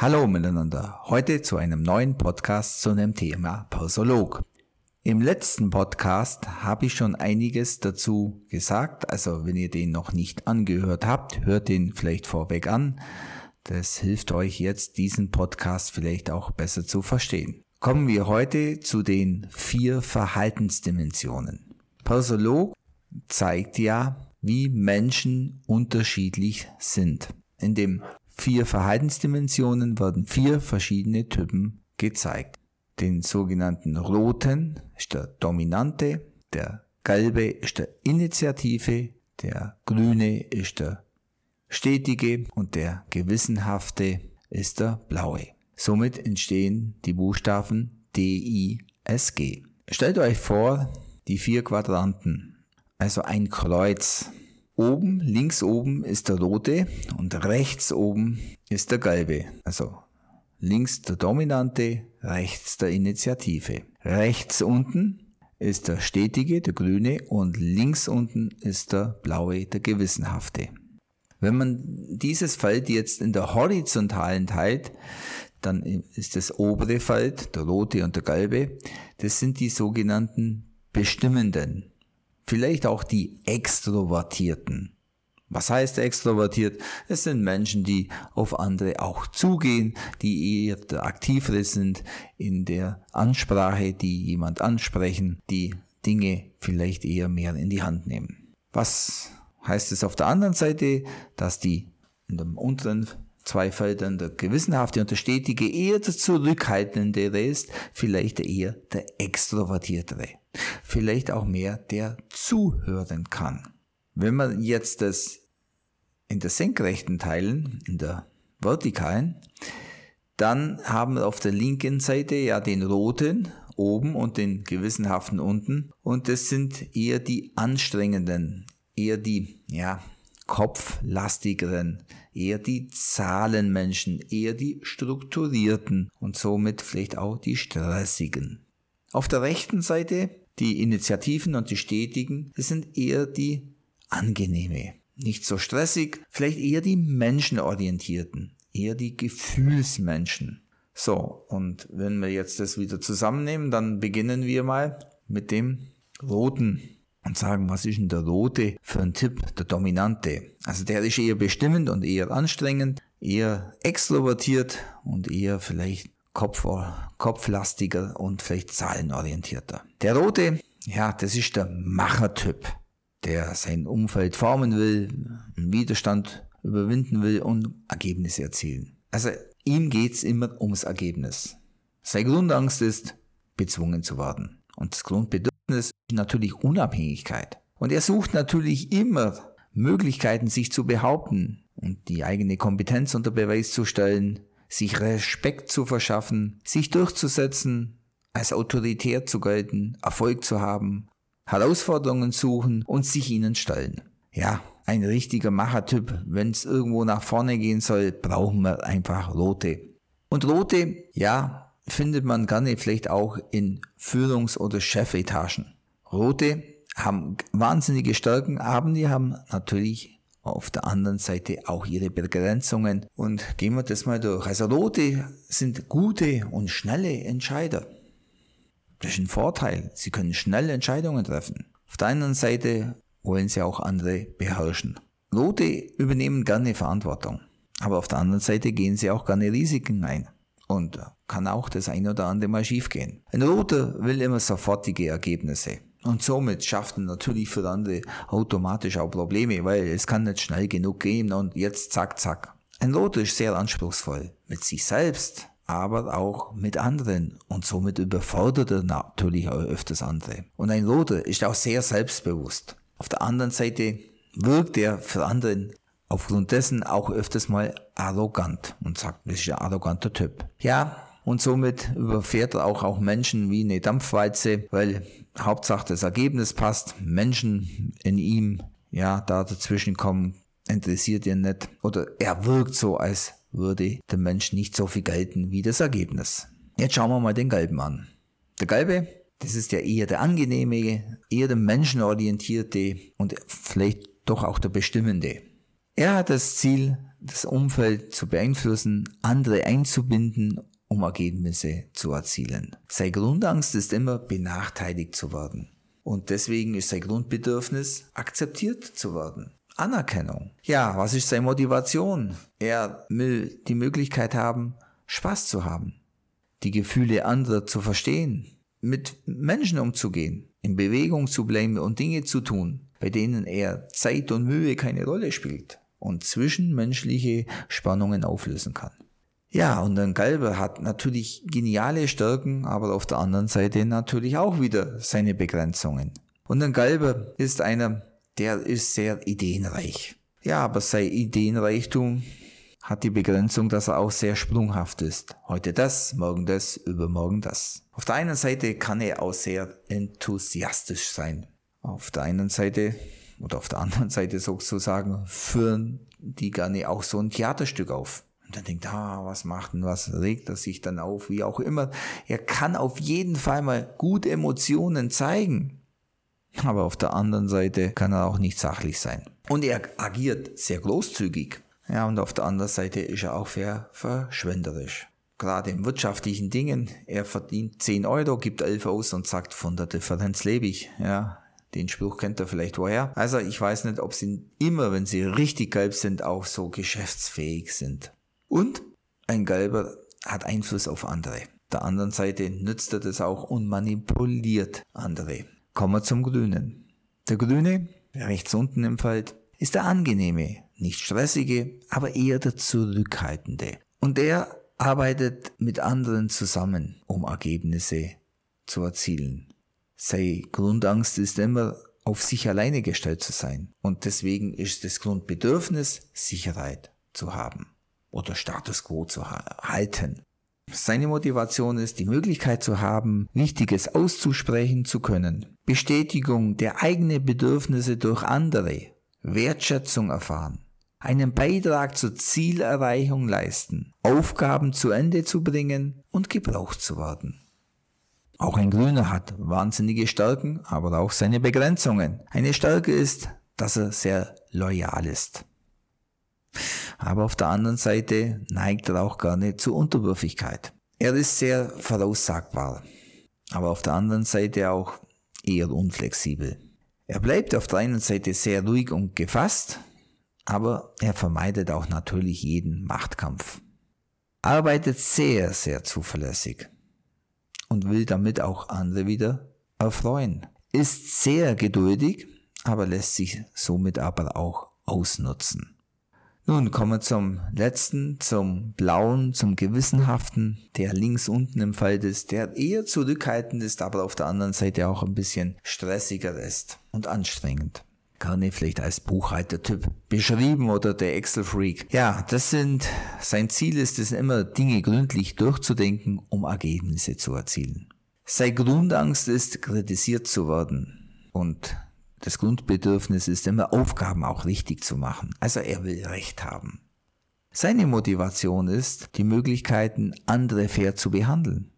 Hallo miteinander, heute zu einem neuen Podcast zu einem Thema Pausolog. Im letzten Podcast habe ich schon einiges dazu gesagt, also wenn ihr den noch nicht angehört habt, hört den vielleicht vorweg an. Das hilft euch jetzt, diesen Podcast vielleicht auch besser zu verstehen. Kommen wir heute zu den vier Verhaltensdimensionen. Pausolog zeigt ja, wie Menschen unterschiedlich sind. In dem vier Verhaltensdimensionen werden vier verschiedene Typen gezeigt. Den sogenannten roten ist der dominante, der gelbe ist der Initiative, der grüne ist der stetige und der gewissenhafte ist der blaue. Somit entstehen die Buchstaben D, I, S, G. Stellt euch vor, die vier Quadranten, also ein Kreuz Oben, links oben ist der rote und rechts oben ist der gelbe. Also links der dominante, rechts der Initiative. Rechts unten ist der stetige, der grüne und links unten ist der blaue, der gewissenhafte. Wenn man dieses Feld jetzt in der horizontalen teilt, dann ist das obere Feld, der rote und der gelbe, das sind die sogenannten Bestimmenden vielleicht auch die Extrovertierten. Was heißt extrovertiert? Es sind Menschen, die auf andere auch zugehen, die eher der aktivere sind in der Ansprache, die jemand ansprechen, die Dinge vielleicht eher mehr in die Hand nehmen. Was heißt es auf der anderen Seite, dass die in dem unteren zwei Feldern der gewissenhafte und der stetige eher der zurückhaltendere ist, vielleicht eher der extrovertiertere vielleicht auch mehr, der zuhören kann. Wenn man jetzt das in der senkrechten teilen, in der vertikalen, dann haben wir auf der linken Seite ja den roten oben und den gewissenhaften unten und das sind eher die anstrengenden, eher die, ja, kopflastigeren, eher die Zahlenmenschen, eher die strukturierten und somit vielleicht auch die stressigen. Auf der rechten Seite die Initiativen und die Stetigen, das sind eher die angenehme, nicht so stressig, vielleicht eher die menschenorientierten, eher die Gefühlsmenschen. So, und wenn wir jetzt das wieder zusammennehmen, dann beginnen wir mal mit dem roten und sagen, was ist denn der rote für ein Tipp, der dominante? Also der ist eher bestimmend und eher anstrengend, eher extrovertiert und eher vielleicht Kopf, kopflastiger und vielleicht zahlenorientierter. Der rote, ja, das ist der Machertyp, der sein Umfeld formen will, einen Widerstand überwinden will und Ergebnisse erzielen. Also ihm geht's immer ums Ergebnis. Seine Grundangst ist, bezwungen zu werden. Und das Grundbedürfnis ist natürlich Unabhängigkeit. Und er sucht natürlich immer Möglichkeiten, sich zu behaupten und die eigene Kompetenz unter Beweis zu stellen, sich Respekt zu verschaffen, sich durchzusetzen, als autoritär zu gelten, Erfolg zu haben, Herausforderungen suchen und sich ihnen stellen. Ja, ein richtiger Machertyp, wenn es irgendwo nach vorne gehen soll, brauchen wir einfach rote. Und rote, ja, findet man gerne vielleicht auch in Führungs- oder Chefetagen. Rote haben wahnsinnige Stärken, aber die haben natürlich auf der anderen Seite auch ihre Begrenzungen. Und gehen wir das mal durch. Also Rote sind gute und schnelle Entscheider. Das ist ein Vorteil. Sie können schnelle Entscheidungen treffen. Auf der anderen Seite wollen sie auch andere beherrschen. Rote übernehmen gerne Verantwortung. Aber auf der anderen Seite gehen sie auch gerne Risiken ein. Und kann auch das ein oder andere mal schiefgehen. Ein Roter will immer sofortige Ergebnisse. Und somit schafft er natürlich für andere automatisch auch Probleme, weil es kann nicht schnell genug gehen und jetzt zack, zack. Ein Loto ist sehr anspruchsvoll mit sich selbst, aber auch mit anderen und somit überfordert er natürlich auch öfters andere. Und ein Loto ist auch sehr selbstbewusst. Auf der anderen Seite wirkt er für anderen aufgrund dessen auch öfters mal arrogant und sagt, das ist ein arroganter Typ. Ja, und somit überfährt er auch, auch Menschen wie eine Dampfwalze, weil Hauptsache das Ergebnis passt, Menschen in ihm, ja, da dazwischen kommen, interessiert ihn nicht oder er wirkt so, als würde der Mensch nicht so viel gelten wie das Ergebnis. Jetzt schauen wir mal den Gelben an. Der Gelbe, das ist ja eher der angenehme, eher der menschenorientierte und vielleicht doch auch der bestimmende. Er hat das Ziel, das Umfeld zu beeinflussen, andere einzubinden, um Ergebnisse zu erzielen. Sein Grundangst ist immer, benachteiligt zu werden. Und deswegen ist sein Grundbedürfnis, akzeptiert zu werden. Anerkennung. Ja, was ist seine Motivation? Er will die Möglichkeit haben, Spaß zu haben, die Gefühle anderer zu verstehen, mit Menschen umzugehen, in Bewegung zu bleiben und Dinge zu tun, bei denen er Zeit und Mühe keine Rolle spielt und zwischenmenschliche Spannungen auflösen kann. Ja, und ein Galber hat natürlich geniale Stärken, aber auf der anderen Seite natürlich auch wieder seine Begrenzungen. Und ein Galber ist einer, der ist sehr ideenreich. Ja, aber sein Ideenreichtum hat die Begrenzung, dass er auch sehr sprunghaft ist. Heute das, morgen das, übermorgen das. Auf der einen Seite kann er auch sehr enthusiastisch sein. Auf der einen Seite oder auf der anderen Seite sozusagen führen die gerne auch so ein Theaterstück auf. Und dann denkt, ah, was macht denn, was regt er sich dann auf, wie auch immer. Er kann auf jeden Fall mal gut Emotionen zeigen. Aber auf der anderen Seite kann er auch nicht sachlich sein. Und er agiert sehr großzügig. Ja, und auf der anderen Seite ist er auch sehr verschwenderisch. Gerade in wirtschaftlichen Dingen. Er verdient 10 Euro, gibt 11 aus und sagt, von der Differenz lebe ich. Ja, den Spruch kennt er vielleicht woher. Also ich weiß nicht, ob sie immer, wenn sie richtig gelb sind, auch so geschäftsfähig sind. Und ein Gelber hat Einfluss auf andere. Der anderen Seite nützt er das auch und manipuliert andere. Kommen wir zum Grünen. Der Grüne, rechts unten im Feld, ist der angenehme, nicht stressige, aber eher der zurückhaltende. Und der arbeitet mit anderen zusammen, um Ergebnisse zu erzielen. Sei Grundangst ist immer auf sich alleine gestellt zu sein. Und deswegen ist das Grundbedürfnis, Sicherheit zu haben oder Status quo zu halten. Seine Motivation ist, die Möglichkeit zu haben, Wichtiges auszusprechen zu können, Bestätigung der eigenen Bedürfnisse durch andere, Wertschätzung erfahren, einen Beitrag zur Zielerreichung leisten, Aufgaben zu Ende zu bringen und gebraucht zu werden. Auch ein Grüner hat wahnsinnige Stärken, aber auch seine Begrenzungen. Eine Stärke ist, dass er sehr loyal ist. Aber auf der anderen Seite neigt er auch gerne zur Unterwürfigkeit. Er ist sehr voraussagbar, aber auf der anderen Seite auch eher unflexibel. Er bleibt auf der einen Seite sehr ruhig und gefasst, aber er vermeidet auch natürlich jeden Machtkampf. Arbeitet sehr, sehr zuverlässig und will damit auch andere wieder erfreuen. Ist sehr geduldig, aber lässt sich somit aber auch ausnutzen. Nun kommen wir zum letzten, zum blauen, zum gewissenhaften, der links unten im Feld ist, der eher zurückhaltend ist, aber auf der anderen Seite auch ein bisschen stressiger ist und anstrengend. Gerne vielleicht als Buchhaltertyp beschrieben oder der Excel-Freak. Ja, das sind, sein Ziel ist es immer, Dinge gründlich durchzudenken, um Ergebnisse zu erzielen. Sein Grundangst ist, kritisiert zu werden und das Grundbedürfnis ist immer, Aufgaben auch richtig zu machen. Also er will Recht haben. Seine Motivation ist, die Möglichkeiten, andere fair zu behandeln,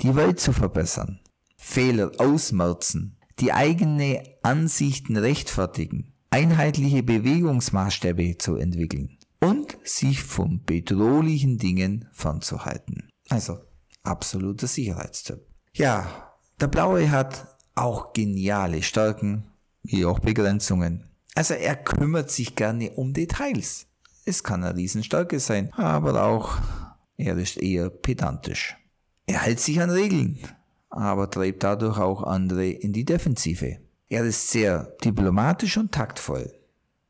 die Welt zu verbessern, Fehler ausmerzen, die eigene Ansichten rechtfertigen, einheitliche Bewegungsmaßstäbe zu entwickeln und sich von bedrohlichen Dingen fernzuhalten. Also absoluter Sicherheitstipp. Ja, der Blaue hat auch geniale Stärken, wie auch Begrenzungen. Also er kümmert sich gerne um Details. Es kann eine Riesenstärke sein, aber auch er ist eher pedantisch. Er hält sich an Regeln, aber treibt dadurch auch andere in die Defensive. Er ist sehr diplomatisch und taktvoll,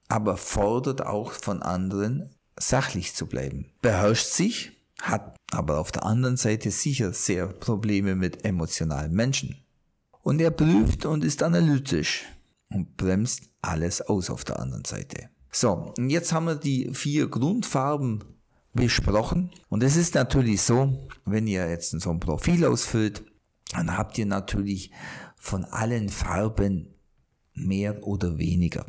aber fordert auch von anderen, sachlich zu bleiben. Beherrscht sich, hat aber auf der anderen Seite sicher sehr Probleme mit emotionalen Menschen. Und er prüft und ist analytisch und bremst alles aus auf der anderen Seite. So, und jetzt haben wir die vier Grundfarben besprochen. Und es ist natürlich so, wenn ihr jetzt so ein Profil ausfüllt, dann habt ihr natürlich von allen Farben mehr oder weniger.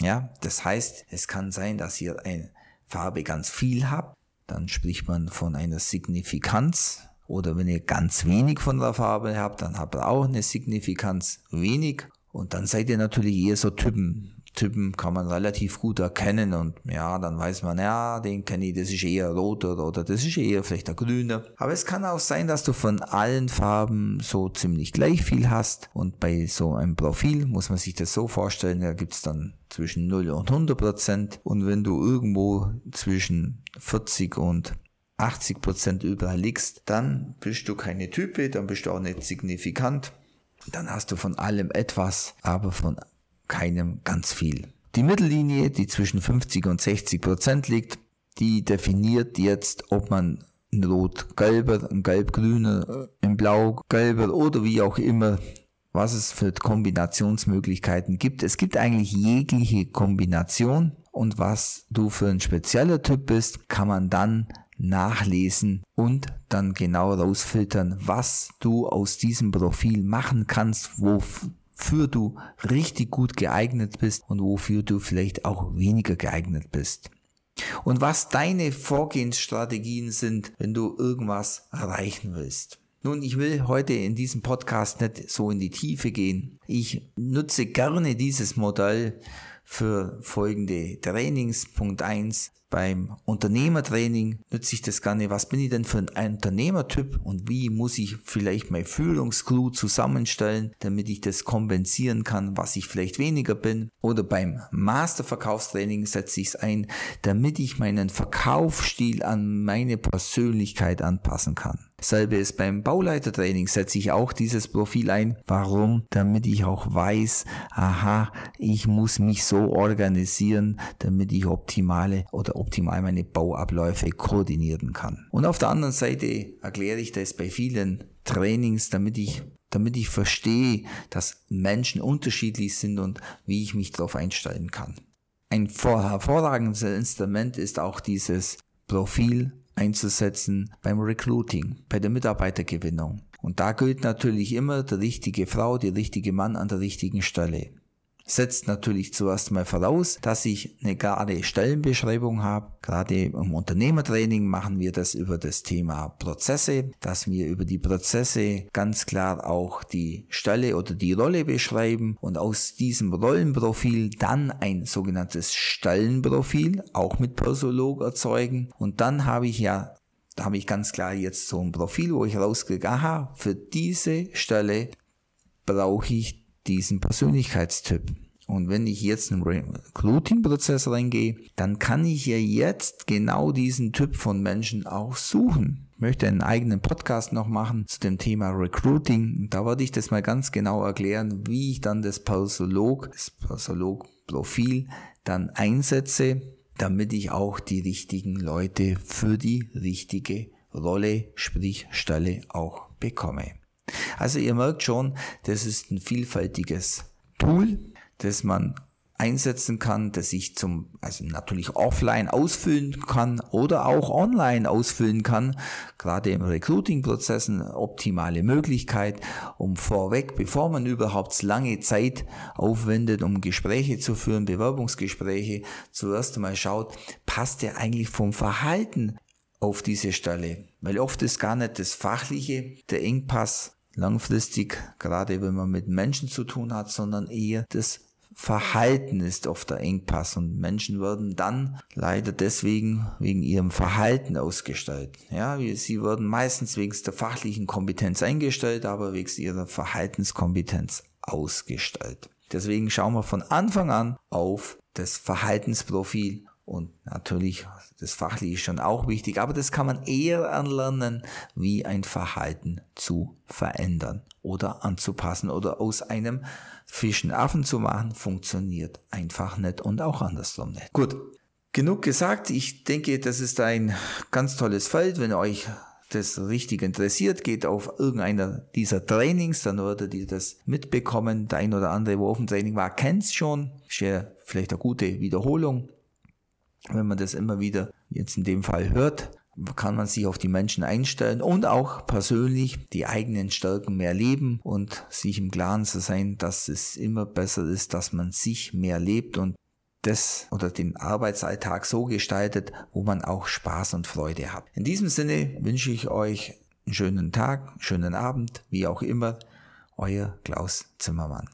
Ja, das heißt, es kann sein, dass ihr eine Farbe ganz viel habt, dann spricht man von einer Signifikanz. Oder wenn ihr ganz wenig von der Farbe habt, dann habt ihr auch eine Signifikanz wenig. Und dann seid ihr natürlich eher so Typen, Typen kann man relativ gut erkennen und ja, dann weiß man, ja, den kenne ich, das ist eher rot oder, oder das ist eher vielleicht der grüne. Aber es kann auch sein, dass du von allen Farben so ziemlich gleich viel hast und bei so einem Profil muss man sich das so vorstellen, da gibt's dann zwischen 0 und 100 Prozent und wenn du irgendwo zwischen 40 und 80 Prozent überall liegst, dann bist du keine Type, dann bist du auch nicht signifikant. Dann hast du von allem etwas, aber von keinem ganz viel. Die Mittellinie, die zwischen 50 und 60 Prozent liegt, die definiert jetzt, ob man ein rot-gelber, ein gelb-grüner, ein blau-gelber oder wie auch immer, was es für Kombinationsmöglichkeiten gibt. Es gibt eigentlich jegliche Kombination und was du für ein spezieller Typ bist, kann man dann nachlesen und dann genau rausfiltern, was du aus diesem Profil machen kannst, wofür du richtig gut geeignet bist und wofür du vielleicht auch weniger geeignet bist. Und was deine Vorgehensstrategien sind, wenn du irgendwas erreichen willst. Nun, ich will heute in diesem Podcast nicht so in die Tiefe gehen. Ich nutze gerne dieses Modell für folgende Trainings. Punkt eins beim Unternehmertraining nütze ich das gerne. Was bin ich denn für ein Unternehmertyp und wie muss ich vielleicht mein Führungscrew zusammenstellen, damit ich das kompensieren kann, was ich vielleicht weniger bin. Oder beim Masterverkaufstraining setze ich es ein, damit ich meinen Verkaufsstil an meine Persönlichkeit anpassen kann. Selbe ist beim Bauleitertraining, setze ich auch dieses Profil ein. Warum? Damit ich auch weiß, aha, ich muss mich so organisieren, damit ich optimale oder optimal meine Bauabläufe koordinieren kann. Und auf der anderen Seite erkläre ich das bei vielen Trainings, damit ich damit ich verstehe, dass Menschen unterschiedlich sind und wie ich mich darauf einstellen kann. Ein hervorragendes Instrument ist auch dieses Profil einzusetzen beim Recruiting, bei der Mitarbeitergewinnung. Und da gilt natürlich immer die richtige Frau, die richtige Mann an der richtigen Stelle setzt natürlich zuerst mal voraus, dass ich eine gerade Stellenbeschreibung habe. Gerade im Unternehmertraining machen wir das über das Thema Prozesse, dass wir über die Prozesse ganz klar auch die Stelle oder die Rolle beschreiben und aus diesem Rollenprofil dann ein sogenanntes Stellenprofil auch mit Persolog erzeugen und dann habe ich ja da habe ich ganz klar jetzt so ein Profil, wo ich rauskriege, aha, für diese Stelle brauche ich diesen Persönlichkeitstyp. Und wenn ich jetzt in einen Recruiting-Prozess reingehe, dann kann ich ja jetzt genau diesen Typ von Menschen auch suchen. Ich möchte einen eigenen Podcast noch machen zu dem Thema Recruiting. Da werde ich das mal ganz genau erklären, wie ich dann das Persolog, das Persolog-Profil dann einsetze, damit ich auch die richtigen Leute für die richtige Rolle, sprich Stelle auch bekomme. Also ihr merkt schon, das ist ein vielfältiges Tool, das man einsetzen kann, das ich zum, also natürlich offline ausfüllen kann oder auch online ausfüllen kann. Gerade im Recruiting-Prozess eine optimale Möglichkeit, um vorweg, bevor man überhaupt lange Zeit aufwendet, um Gespräche zu führen, Bewerbungsgespräche, zuerst einmal schaut, passt der eigentlich vom Verhalten auf diese Stelle? Weil oft ist gar nicht das Fachliche der Engpass, langfristig, gerade wenn man mit Menschen zu tun hat, sondern eher das Verhalten ist oft der Engpass und Menschen werden dann leider deswegen wegen ihrem Verhalten ausgestellt. Ja, sie werden meistens wegen der fachlichen Kompetenz eingestellt, aber wegen ihrer Verhaltenskompetenz ausgestellt. Deswegen schauen wir von Anfang an auf das Verhaltensprofil und natürlich, das Fachliche ist schon auch wichtig, aber das kann man eher erlernen, wie ein Verhalten zu verändern oder anzupassen oder aus einem Fischen Affen zu machen, funktioniert einfach nicht und auch andersrum nicht. Gut, genug gesagt. Ich denke, das ist ein ganz tolles Feld. Wenn euch das richtig interessiert, geht auf irgendeiner dieser Trainings, dann werdet ihr das mitbekommen. Der ein oder andere, wo auf dem Training war, kennt es schon. Ist ja vielleicht eine gute Wiederholung wenn man das immer wieder jetzt in dem Fall hört, kann man sich auf die Menschen einstellen und auch persönlich die eigenen Stärken mehr leben und sich im Klaren zu sein, dass es immer besser ist, dass man sich mehr lebt und das oder den Arbeitsalltag so gestaltet, wo man auch Spaß und Freude hat. In diesem Sinne wünsche ich euch einen schönen Tag, schönen Abend, wie auch immer. Euer Klaus Zimmermann.